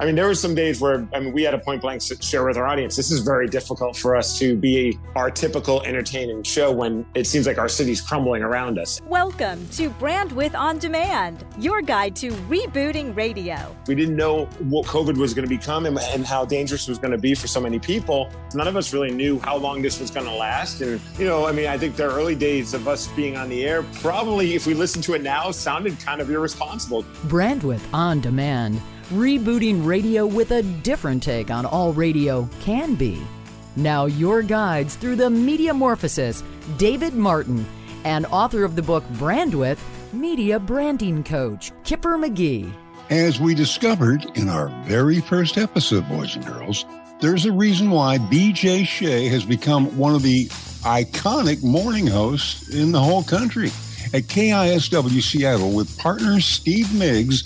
I mean, there were some days where, I mean, we had a point blank share with our audience. This is very difficult for us to be our typical entertaining show when it seems like our city's crumbling around us. Welcome to Brandwidth On Demand, your guide to rebooting radio. We didn't know what COVID was going to become and, and how dangerous it was going to be for so many people. None of us really knew how long this was going to last. And, you know, I mean, I think the early days of us being on the air probably, if we listen to it now, sounded kind of irresponsible. Brandwidth On Demand rebooting radio with a different take on all radio can be. Now, your guides through the Mediamorphosis, David Martin, and author of the book Brandwidth, media branding coach, Kipper McGee. As we discovered in our very first episode, boys and girls, there's a reason why BJ Shea has become one of the iconic morning hosts in the whole country. At KISW Seattle, with partner Steve Miggs,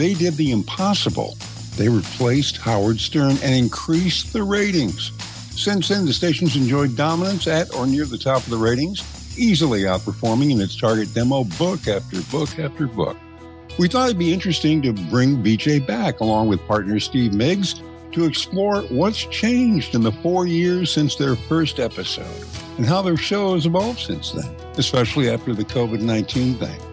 they did the impossible. They replaced Howard Stern and increased the ratings. Since then, the station's enjoyed dominance at or near the top of the ratings, easily outperforming in its target demo book after book after book. We thought it'd be interesting to bring BJ back along with partner Steve Miggs to explore what's changed in the four years since their first episode and how their show has evolved since then, especially after the COVID 19 thing.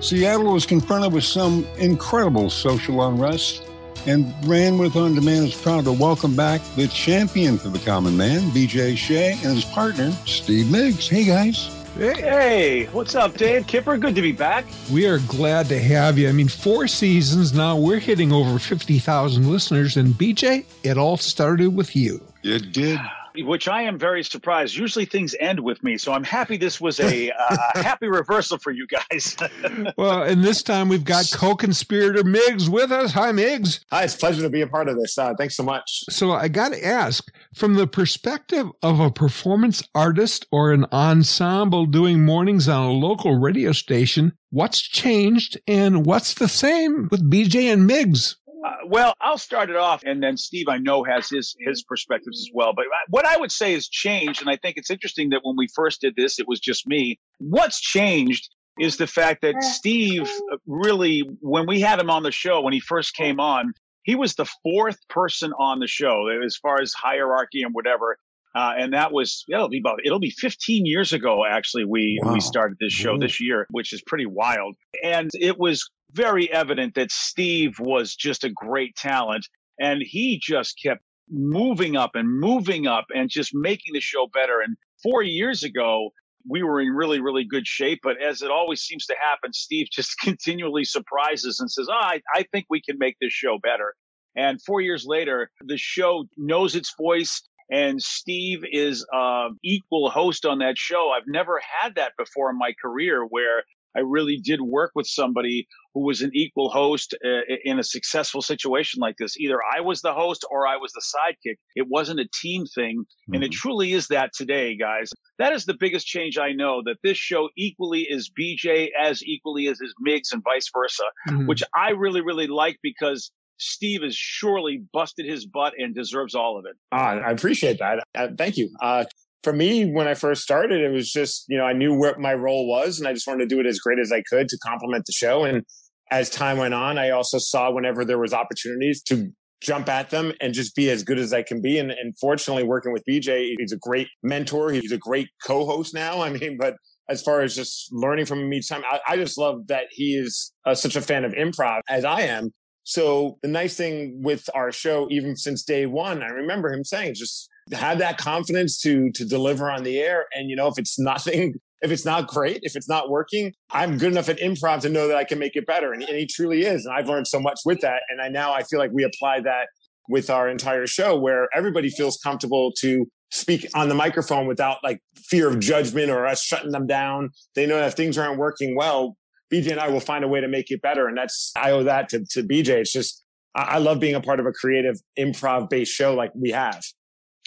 Seattle was confronted with some incredible social unrest, and Brandwidth On Demand is proud to welcome back the champion for the common man, BJ Shea, and his partner, Steve Miggs. Hey, guys. Hey. hey, what's up, Dave? Kipper, good to be back. We are glad to have you. I mean, four seasons now, we're hitting over 50,000 listeners, and BJ, it all started with you. It did which I am very surprised. Usually things end with me, so I'm happy this was a uh, happy reversal for you guys. well, and this time we've got co-conspirator Miggs with us. Hi, Miggs. Hi, it's a pleasure to be a part of this. Uh, thanks so much. So I got to ask, from the perspective of a performance artist or an ensemble doing mornings on a local radio station, what's changed and what's the same with BJ and Miggs? Uh, well, I'll start it off, and then Steve, I know, has his his perspectives as well. But what I would say has changed, and I think it's interesting that when we first did this, it was just me. What's changed is the fact that Steve really, when we had him on the show, when he first came on, he was the fourth person on the show as far as hierarchy and whatever. Uh, and that was it'll be about it'll be 15 years ago actually we wow. we started this show mm-hmm. this year which is pretty wild and it was very evident that Steve was just a great talent and he just kept moving up and moving up and just making the show better. And four years ago, we were in really, really good shape. But as it always seems to happen, Steve just continually surprises and says, oh, I, I think we can make this show better. And four years later, the show knows its voice and Steve is an equal host on that show. I've never had that before in my career where I really did work with somebody who was an equal host uh, in a successful situation like this. Either I was the host or I was the sidekick. It wasn't a team thing. Mm-hmm. And it mm-hmm. truly is that today, guys. That is the biggest change I know that this show equally is BJ as equally as is Miggs and vice versa, mm-hmm. which I really, really like because Steve has surely busted his butt and deserves all of it. Uh, I appreciate that. Uh, thank you. Uh, for me, when I first started, it was just, you know, I knew what my role was and I just wanted to do it as great as I could to complement the show. And as time went on, I also saw whenever there was opportunities to jump at them and just be as good as I can be. And, and fortunately, working with BJ, he's a great mentor. He's a great co-host now. I mean, but as far as just learning from him each time, I, I just love that he is uh, such a fan of improv as I am. So the nice thing with our show, even since day one, I remember him saying, just have that confidence to to deliver on the air. And you know, if it's nothing, if it's not great, if it's not working, I'm good enough at improv to know that I can make it better. And, and he truly is. And I've learned so much with that. And I now I feel like we apply that with our entire show where everybody feels comfortable to speak on the microphone without like fear of judgment or us shutting them down. They know that if things aren't working well, BJ and I will find a way to make it better. And that's, I owe that to, to BJ. It's just, I, I love being a part of a creative improv based show like we have.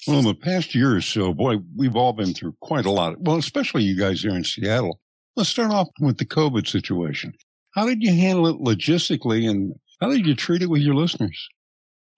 Well, in the past year or so, boy, we've all been through quite a lot. Well, especially you guys here in Seattle. Let's start off with the COVID situation. How did you handle it logistically and how did you treat it with your listeners?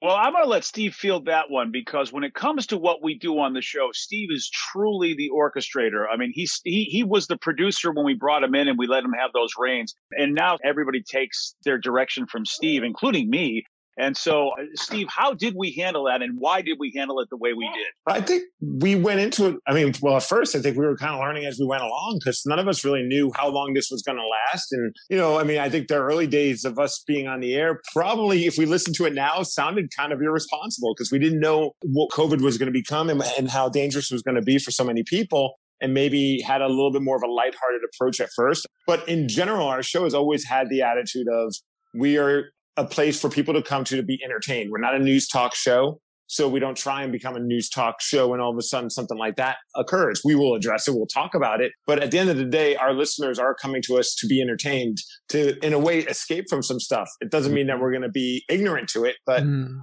Well, I'm going to let Steve field that one because when it comes to what we do on the show, Steve is truly the orchestrator. I mean, he's, he he was the producer when we brought him in and we let him have those reins. And now everybody takes their direction from Steve, including me. And so, uh, Steve, how did we handle that and why did we handle it the way we did? I think we went into it. I mean, well, at first, I think we were kind of learning as we went along because none of us really knew how long this was going to last. And, you know, I mean, I think the early days of us being on the air probably, if we listen to it now, sounded kind of irresponsible because we didn't know what COVID was going to become and, and how dangerous it was going to be for so many people and maybe had a little bit more of a lighthearted approach at first. But in general, our show has always had the attitude of we are a place for people to come to to be entertained. We're not a news talk show. So we don't try and become a news talk show and all of a sudden something like that occurs. We will address it. We'll talk about it. But at the end of the day, our listeners are coming to us to be entertained, to, in a way, escape from some stuff. It doesn't mean that we're going to be ignorant to it, but mm.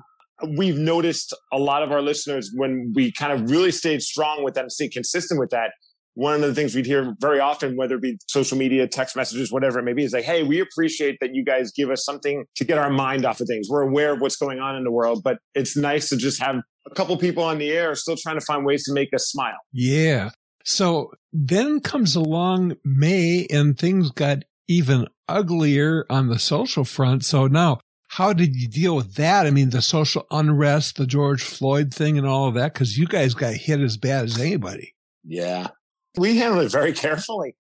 we've noticed a lot of our listeners when we kind of really stayed strong with that and stay consistent with that one of the things we'd hear very often, whether it be social media, text messages, whatever it may be, is like, hey, we appreciate that you guys give us something to get our mind off of things. We're aware of what's going on in the world, but it's nice to just have a couple people on the air still trying to find ways to make us smile. Yeah. So then comes along May and things got even uglier on the social front. So now, how did you deal with that? I mean, the social unrest, the George Floyd thing and all of that, because you guys got hit as bad as anybody. Yeah. We handled it very carefully.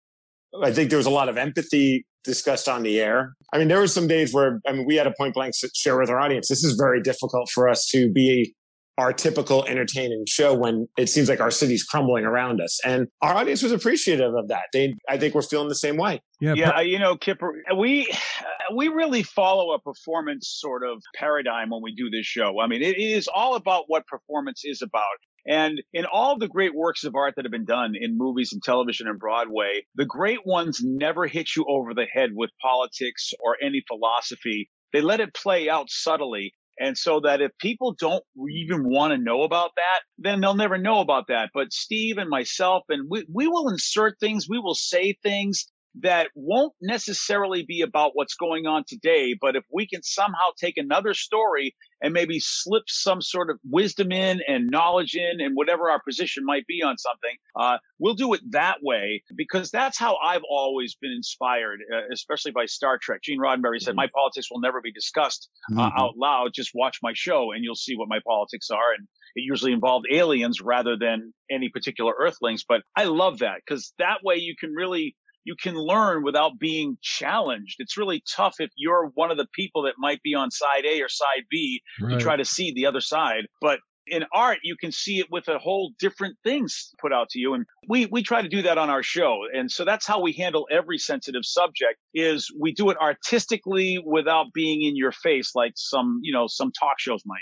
I think there was a lot of empathy discussed on the air. I mean, there were some days where, I mean, we had a point blank share with our audience. This is very difficult for us to be our typical entertaining show when it seems like our city's crumbling around us. And our audience was appreciative of that. They, I think we're feeling the same way. Yeah. Yeah. you know, Kipper, we, we really follow a performance sort of paradigm when we do this show. I mean, it is all about what performance is about. And in all the great works of art that have been done in movies and television and Broadway, the great ones never hit you over the head with politics or any philosophy. They let it play out subtly. And so that if people don't even want to know about that, then they'll never know about that. But Steve and myself, and we, we will insert things, we will say things that won't necessarily be about what's going on today. But if we can somehow take another story and maybe slip some sort of wisdom in and knowledge in and whatever our position might be on something, uh, we'll do it that way because that's how I've always been inspired, uh, especially by Star Trek. Gene Roddenberry said, mm-hmm. my politics will never be discussed uh, mm-hmm. out loud. Just watch my show and you'll see what my politics are. And it usually involved aliens rather than any particular earthlings. But I love that because that way you can really you can learn without being challenged. It's really tough if you're one of the people that might be on side A or side B right. to try to see the other side. But in art, you can see it with a whole different things put out to you. And we, we try to do that on our show. And so that's how we handle every sensitive subject is we do it artistically without being in your face like some, you know, some talk shows might.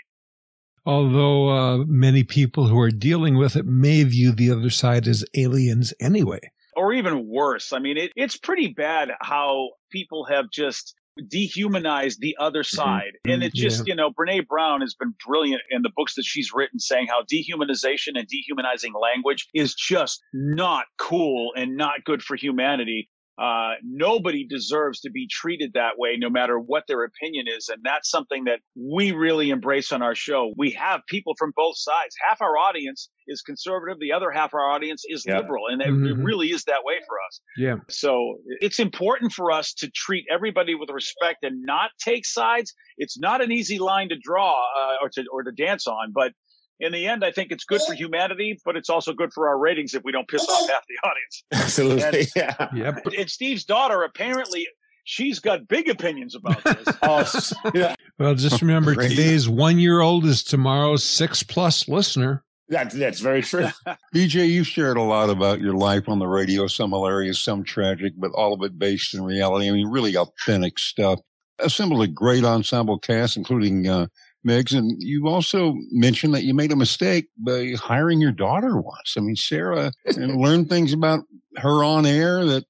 Although uh, many people who are dealing with it may view the other side as aliens anyway or even worse. I mean, it, it's pretty bad how people have just dehumanized the other mm-hmm. side. Mm-hmm. And it just, yeah. you know, Brene Brown has been brilliant in the books that she's written saying how dehumanization and dehumanizing language is just not cool and not good for humanity. Uh, nobody deserves to be treated that way, no matter what their opinion is. And that's something that we really embrace on our show. We have people from both sides. Half our audience is conservative. The other half our audience is yeah. liberal. And it, mm-hmm. it really is that way for us. Yeah. So it's important for us to treat everybody with respect and not take sides. It's not an easy line to draw uh, or to, or to dance on, but in the end, I think it's good for humanity, but it's also good for our ratings if we don't piss off half the audience. Absolutely. And, yeah. Yep. And Steve's daughter apparently she's got big opinions about this. oh, yeah. Well, just remember today's one year old is tomorrow's six plus listener. That, that's very true. BJ, you've shared a lot about your life on the radio, some hilarious, some tragic, but all of it based in reality. I mean, really authentic stuff. Assembled a great ensemble cast, including uh, Miggs, and you also mentioned that you made a mistake by hiring your daughter once. I mean, Sarah and learned things about her on air that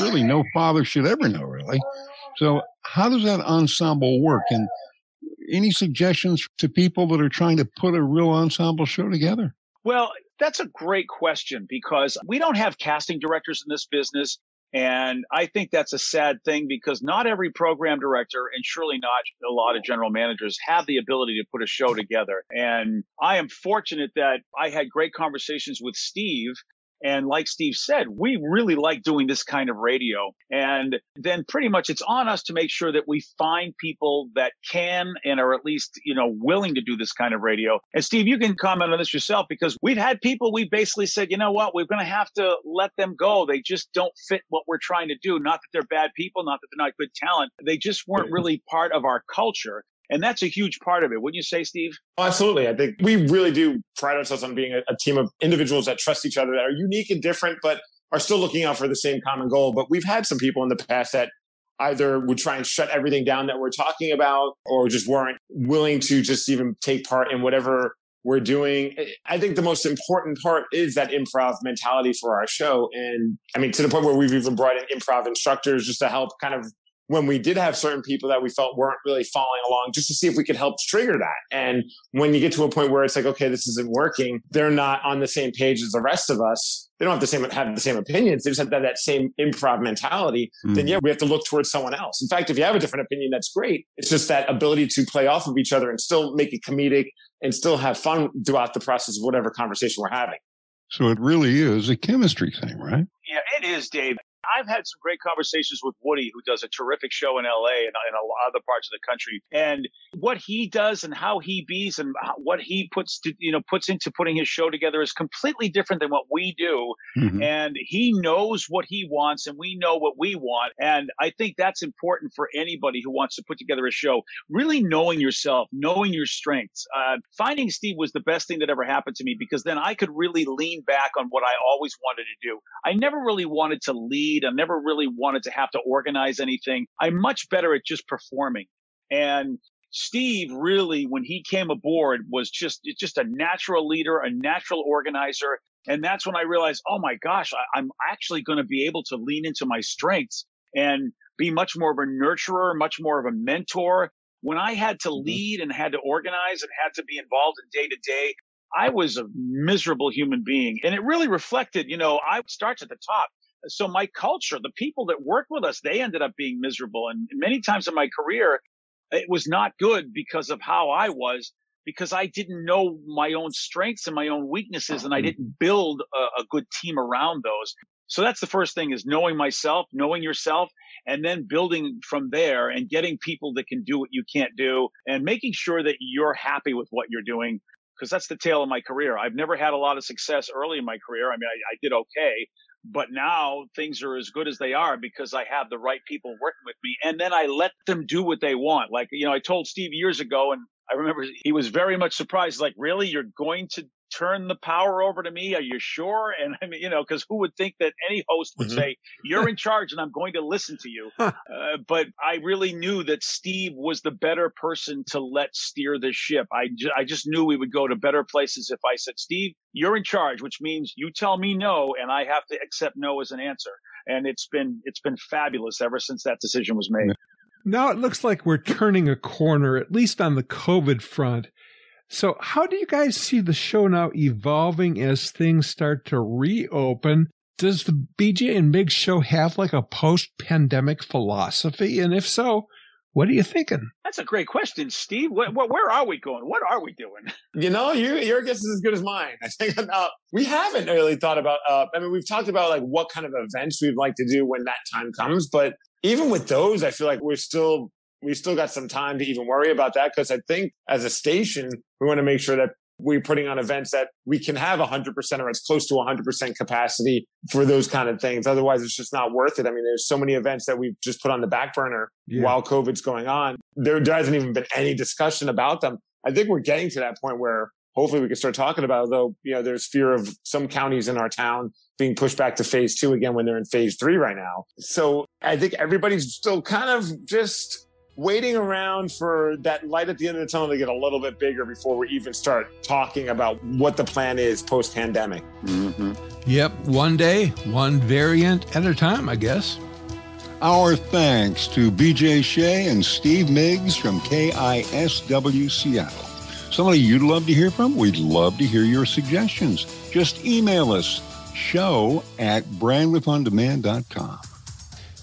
really no father should ever know, really. So, how does that ensemble work? And any suggestions to people that are trying to put a real ensemble show together? Well, that's a great question because we don't have casting directors in this business. And I think that's a sad thing because not every program director and surely not a lot of general managers have the ability to put a show together. And I am fortunate that I had great conversations with Steve And like Steve said, we really like doing this kind of radio. And then pretty much it's on us to make sure that we find people that can and are at least, you know, willing to do this kind of radio. And Steve, you can comment on this yourself because we've had people we basically said, you know what, we're going to have to let them go. They just don't fit what we're trying to do. Not that they're bad people, not that they're not good talent. They just weren't really part of our culture. And that's a huge part of it. Wouldn't you say, Steve? Oh, absolutely. I think we really do pride ourselves on being a, a team of individuals that trust each other, that are unique and different, but are still looking out for the same common goal. But we've had some people in the past that either would try and shut everything down that we're talking about or just weren't willing to just even take part in whatever we're doing. I think the most important part is that improv mentality for our show. And I mean, to the point where we've even brought in improv instructors just to help kind of when we did have certain people that we felt weren't really following along just to see if we could help trigger that. And when you get to a point where it's like, okay, this isn't working, they're not on the same page as the rest of us. They don't have the same have the same opinions. They just have that, that same improv mentality. Mm-hmm. Then yeah, we have to look towards someone else. In fact, if you have a different opinion, that's great. It's just that ability to play off of each other and still make it comedic and still have fun throughout the process of whatever conversation we're having. So it really is a chemistry thing, right? Yeah, it is, Dave. I've had some great conversations with Woody, who does a terrific show in LA and in a lot of other parts of the country. And what he does and how he bees and what he puts to, you know, puts into putting his show together is completely different than what we do. Mm-hmm. And he knows what he wants and we know what we want. And I think that's important for anybody who wants to put together a show. Really knowing yourself, knowing your strengths. Uh, finding Steve was the best thing that ever happened to me because then I could really lean back on what I always wanted to do. I never really wanted to lead. I never really wanted to have to organize anything. I'm much better at just performing. And Steve really, when he came aboard, was just just a natural leader, a natural organizer, and that's when I realized, oh my gosh, I, am actually going to be able to lean into my strengths and be much more of a nurturer, much more of a mentor. When I had to mm-hmm. lead and had to organize and had to be involved in day to day, I was a miserable human being, and it really reflected. You know, I starts at the top so my culture, the people that worked with us, they ended up being miserable. And many times in my career, it was not good because of how I was, because I didn't know my own strengths and my own weaknesses, and I mm-hmm. didn't build a, a good team around those. So that's the first thing is knowing myself, knowing yourself, and then building from there and getting people that can do what you can't do and making sure that you're happy with what you're doing. Cause that's the tale of my career. I've never had a lot of success early in my career. I mean, I, I did okay, but now things are as good as they are because I have the right people working with me. And then I let them do what they want. Like, you know, I told Steve years ago, and I remember he was very much surprised, like, really? You're going to turn the power over to me? Are you sure? And I mean, you know, because who would think that any host would mm-hmm. say, You're in charge and I'm going to listen to you? uh, but I really knew that Steve was the better person to let steer the ship. I, ju- I just knew we would go to better places if I said, Steve, you're in charge, which means you tell me no and I have to accept no as an answer. And it's been, it's been fabulous ever since that decision was made. Now it looks like we're turning a corner, at least on the COVID front. So, how do you guys see the show now evolving as things start to reopen? Does the BJ and Mig show have like a post pandemic philosophy? And if so, what are you thinking? That's a great question, Steve. Where, where, are we going? What are we doing? You know, you, your guess is as good as mine. I think uh, we haven't really thought about. Uh, I mean, we've talked about like what kind of events we'd like to do when that time comes, but even with those, I feel like we're still we still got some time to even worry about that because I think as a station, we want to make sure that we're putting on events that we can have 100% or as close to 100% capacity for those kind of things. Otherwise, it's just not worth it. I mean, there's so many events that we've just put on the back burner yeah. while COVID's going on. There, there hasn't even been any discussion about them. I think we're getting to that point where hopefully we can start talking about it, though, you know, there's fear of some counties in our town being pushed back to phase two again when they're in phase three right now. So I think everybody's still kind of just waiting around for that light at the end of the tunnel to get a little bit bigger before we even start talking about what the plan is post pandemic. Mm-hmm. Yep, one day, one variant at a time, I guess. Our thanks to BJ Shea and Steve Miggs from KISW Seattle. Somebody you'd love to hear from? We'd love to hear your suggestions. Just email us show at brandwidthondemand.com.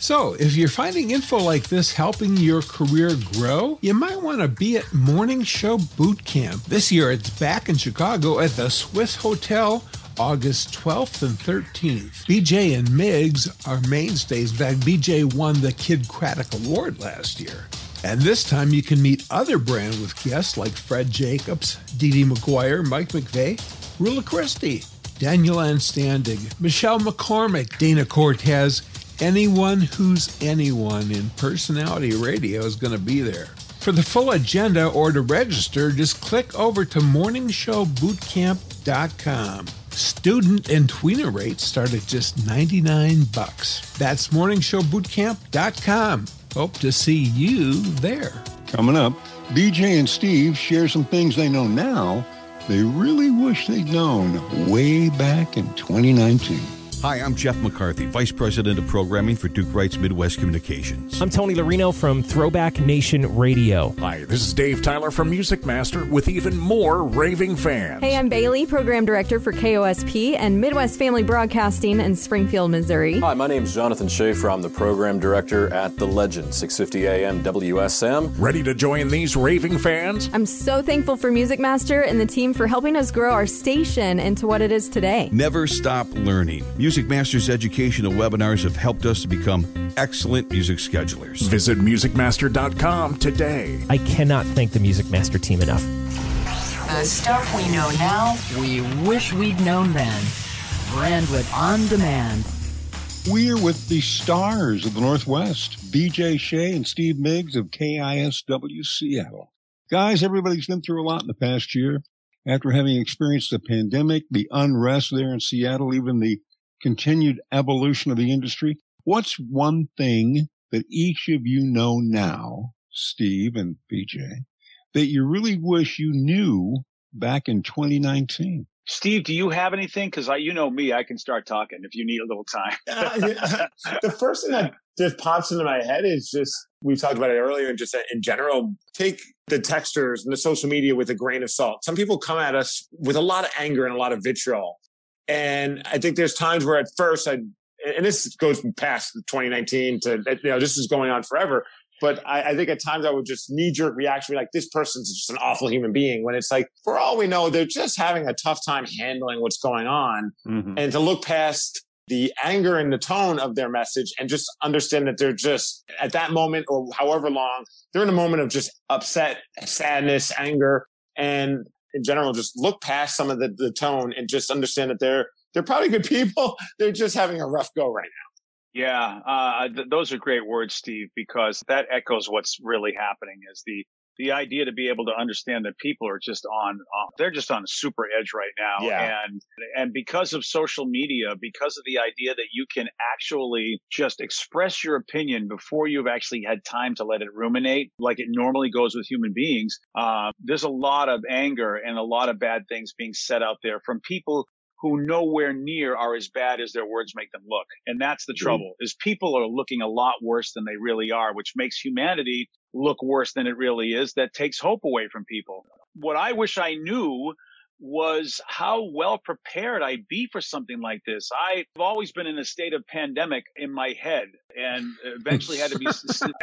So, if you're finding info like this helping your career grow, you might want to be at Morning Show Boot Camp. This year it's back in Chicago at the Swissotel August 12th and 13th. BJ and Miggs are mainstays. In fact, BJ won the Kidd Kraddick Award last year. And this time you can meet other Brandwidth guests like Fred Jacobs, DeDe McGuire, Mike McVay, Rula Christie, Daniel Ann Standing, Michelle McCormick, Dana Cortez, anyone who's anyone in personality radio is going to be there. For the full agenda or to register, just click over to morningshowbootcamp.com. Student and tweener rates start at just 99 bucks. That's morningshowbootcamp.com. Hope to see you there. Coming up, BJ and Steve share some things they know now they really wish they'd known way back in 2019. Hi, I'm Jeff McCarthy, Vice President of Programming for Duke Wright's Midwest Communications. I'm Tony Larino from Throwback Nation Radio. Hi, this is Dave Tyler from Music Master with even more raving fans. Hey, I'm Bailey, Program Director for KOSP and Midwest Family Broadcasting in Springfield, Missouri. Hi, my name is Jonathan Schaefer. I'm the Program Director at The Legend, 650 AM WSM. Ready to join these raving fans? I'm so thankful for Music Master and the team for helping us grow our station into what it is today. Never stop learning. Music Music Masters educational webinars have helped us to become excellent music schedulers. Visit musicmaster.com today. I cannot thank the Music Master team enough. The stuff we know now, we wish we'd known then. Brandwidth on demand. We're with the stars of the Northwest, BJ Shea and Steve Miggs of KISW Seattle. Guys, everybody's been through a lot in the past year. After having experienced the pandemic, the unrest there in Seattle, even the continued evolution of the industry. What's one thing that each of you know now, Steve and BJ, that you really wish you knew back in 2019? Steve, do you have anything? Because you know me, I can start talking if you need a little time. the first thing that just pops into my head is just we talked about it earlier, and just uh, in general, take the textures and the social media with a grain of salt. Some people come at us with a lot of anger and a lot of vitriol, and I think there's times where at first I, and this goes past 2019 to, you know, this is going on forever. But I, I think at times I would just knee jerk reaction, be like, this person's just an awful human being. When it's like, for all we know, they're just having a tough time handling what's going on. Mm-hmm. And to look past the anger and the tone of their message and just understand that they're just at that moment or however long, they're in a moment of just upset, sadness, anger. And in general just look past some of the, the tone and just understand that they're they're probably good people. They're just having a rough go right now. Yeah, uh, th- those are great words, Steve, because that echoes what's really happening. Is the the idea to be able to understand that people are just on, uh, they're just on a super edge right now. Yeah. And, and because of social media, because of the idea that you can actually just express your opinion before you've actually had time to let it ruminate, like it normally goes with human beings, uh, there's a lot of anger and a lot of bad things being said out there from people who nowhere near are as bad as their words make them look. And that's the mm-hmm. trouble is people are looking a lot worse than they really are, which makes humanity look worse than it really is. That takes hope away from people. What I wish I knew was how well prepared I'd be for something like this. I've always been in a state of pandemic in my head and eventually had to be,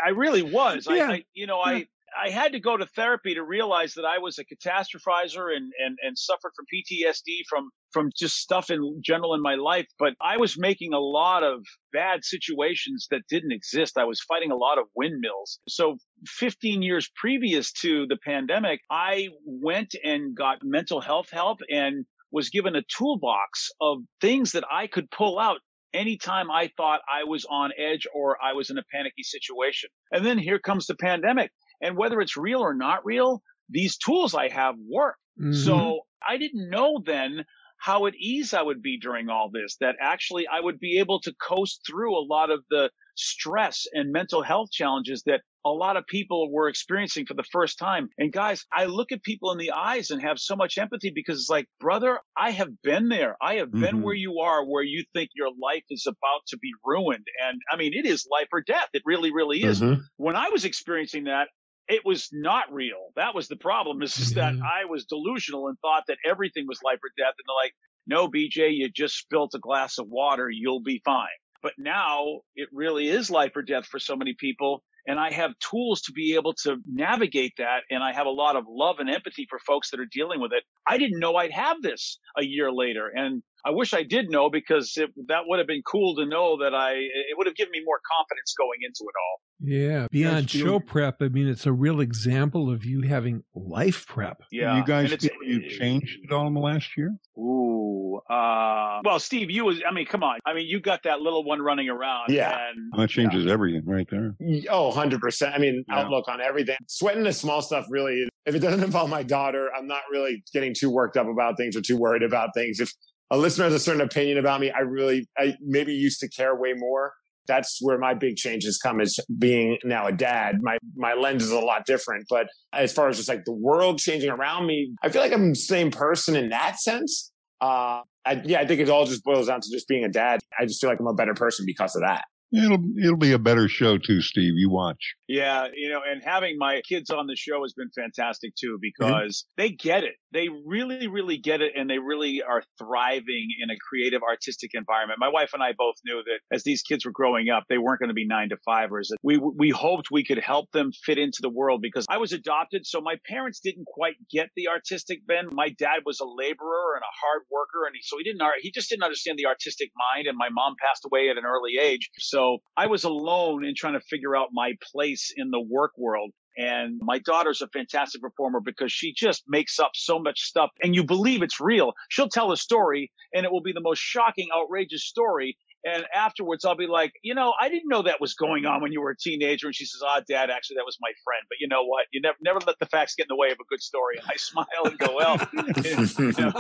I really was. Yeah. I, I, you know, yeah. I, I had to go to therapy to realize that I was a catastrophizer and, and, and suffered from PTSD from, from just stuff in general in my life. But I was making a lot of bad situations that didn't exist. I was fighting a lot of windmills. So 15 years previous to the pandemic, I went and got mental health help and was given a toolbox of things that I could pull out anytime I thought I was on edge or I was in a panicky situation. And then here comes the pandemic. And whether it's real or not real, these tools I have work. Mm-hmm. So I didn't know then how at ease I would be during all this, that actually I would be able to coast through a lot of the stress and mental health challenges that a lot of people were experiencing for the first time. And guys, I look at people in the eyes and have so much empathy because it's like, brother, I have been there. I have mm-hmm. been where you are, where you think your life is about to be ruined. And I mean, it is life or death. It really, really is. Mm-hmm. When I was experiencing that, it was not real. That was the problem. Is just that mm-hmm. I was delusional and thought that everything was life or death. And they're like, no, BJ, you just spilt a glass of water. You'll be fine. But now it really is life or death for so many people. And I have tools to be able to navigate that. And I have a lot of love and empathy for folks that are dealing with it. I didn't know I'd have this a year later. And I wish I did know because it, that would have been cool to know that I, it would have given me more confidence going into it all. Yeah. Beyond show prep, I mean, it's a real example of you having life prep. Yeah. You guys And feel it's- you've changed it all in the last year? Ooh. Uh, well, Steve, you was, I mean, come on. I mean, you got that little one running around. Yeah. And That changes everything right there. Oh, 100%. I mean, Yeah. outlook on everything. Sweating the small stuff really, if it doesn't involve my daughter, I'm not really getting too worked up about things or too worried about things. If a listener has a certain opinion about me, I really, I maybe used to care way more. That's where my big changes come is being now a dad. My, my lens is a lot different. But as far as just like the world changing around me, I feel like I'm the same person in that sense. Uh, I, yeah, I think it all just boils down to just being a dad. I just feel like I'm a better person because of that. It'll it'll be a better show too, Steve. You watch. Yeah, you know, and having my kids on the show has been fantastic too because mm-hmm. they get it. They really, really get it, and they really are thriving in a creative, artistic environment. My wife and I both knew that as these kids were growing up, they weren't going to be nine to fivers. We we hoped we could help them fit into the world because I was adopted, so my parents didn't quite get the artistic bend. My dad was a laborer and a hard worker, and he, so he didn't he just didn't understand the artistic mind. And my mom passed away at an early age, so I was alone in trying to figure out my place in the work world. And my daughter's a fantastic performer because she just makes up so much stuff and you believe it's real. She'll tell a story and it will be the most shocking, outrageous story. And afterwards, I'll be like, you know, I didn't know that was going on when you were a teenager. And she says, ah, dad, actually, that was my friend. But you know what? You never, never let the facts get in the way of a good story. And I smile and go, well, you know,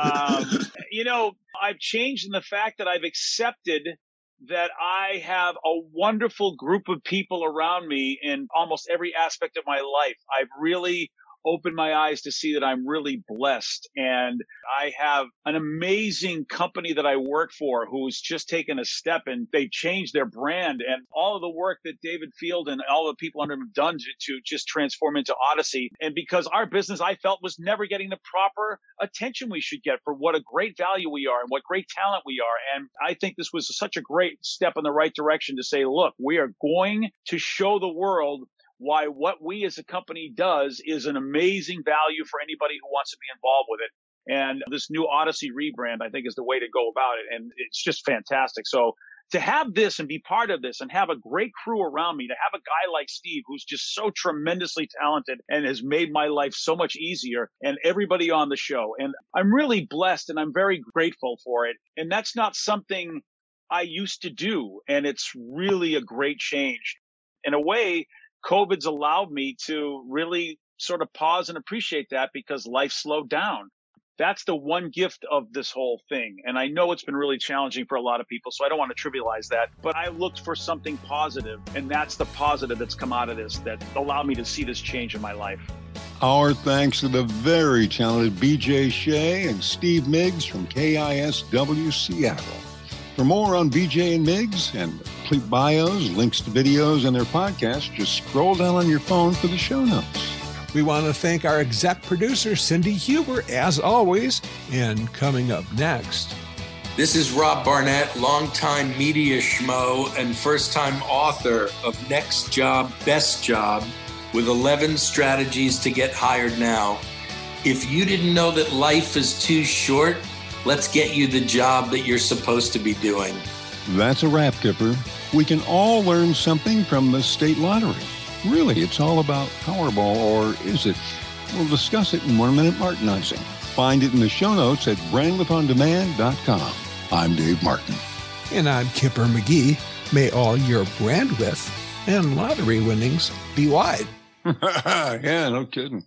um, you know, I've changed in the fact that I've accepted that I have a wonderful group of people around me in almost every aspect of my life. I've really opened my eyes to see that I'm really blessed and I have an amazing company that I work for who's just taken a step and they changed their brand and all of the work that David Field and all the people under him have done to, to just transform into Audacy. And because our business I felt was never getting the proper attention we should get for what a great value we are and what great talent we are. And I think this was such a great step in the right direction to say, look, we are going to show the world why what we as a company does is an amazing value for anybody who wants to be involved with it. And this new Audacy rebrand, I think, is the way to go about it. And it's just fantastic. So to have this and be part of this and have a great crew around me, to have a guy like Steve who's just so tremendously talented and has made my life so much easier and everybody on the show. And I'm really blessed and I'm very grateful for it. And that's not something I used to do. And it's really a great change. In a way, COVID's allowed me to really sort of pause and appreciate that because life slowed down. That's the one gift of this whole thing. And I know it's been really challenging for a lot of people, so I don't want to trivialize that. But I looked for something positive, and that's the positive that's come out of this that allowed me to see this change in my life. Our thanks to the very talented BJ Shea and Steve Miggs from KISW Seattle. For more on BJ and Miggs and complete bios, links to videos, and their podcast, just scroll down on your phone for the show notes. We want to thank our exec producer, Cindy Huber, as always. And coming up next, This is Rob Barnett, longtime media schmo and first time author of Next Job, Best Job with 11 strategies to get hired now. If you didn't know that life is too short, let's get you the job that you're supposed to be doing. That's a wrap, Kipper. We can all learn something from the state lottery. Really, it's all about Powerball, or is it? We'll discuss it in One Minute Martinizing. Find it in the show notes at brandwidthondemand.com. I'm Dave Martin. and I'm Kipper McGee. May all your brand width and lottery winnings be wide. yeah, no kidding.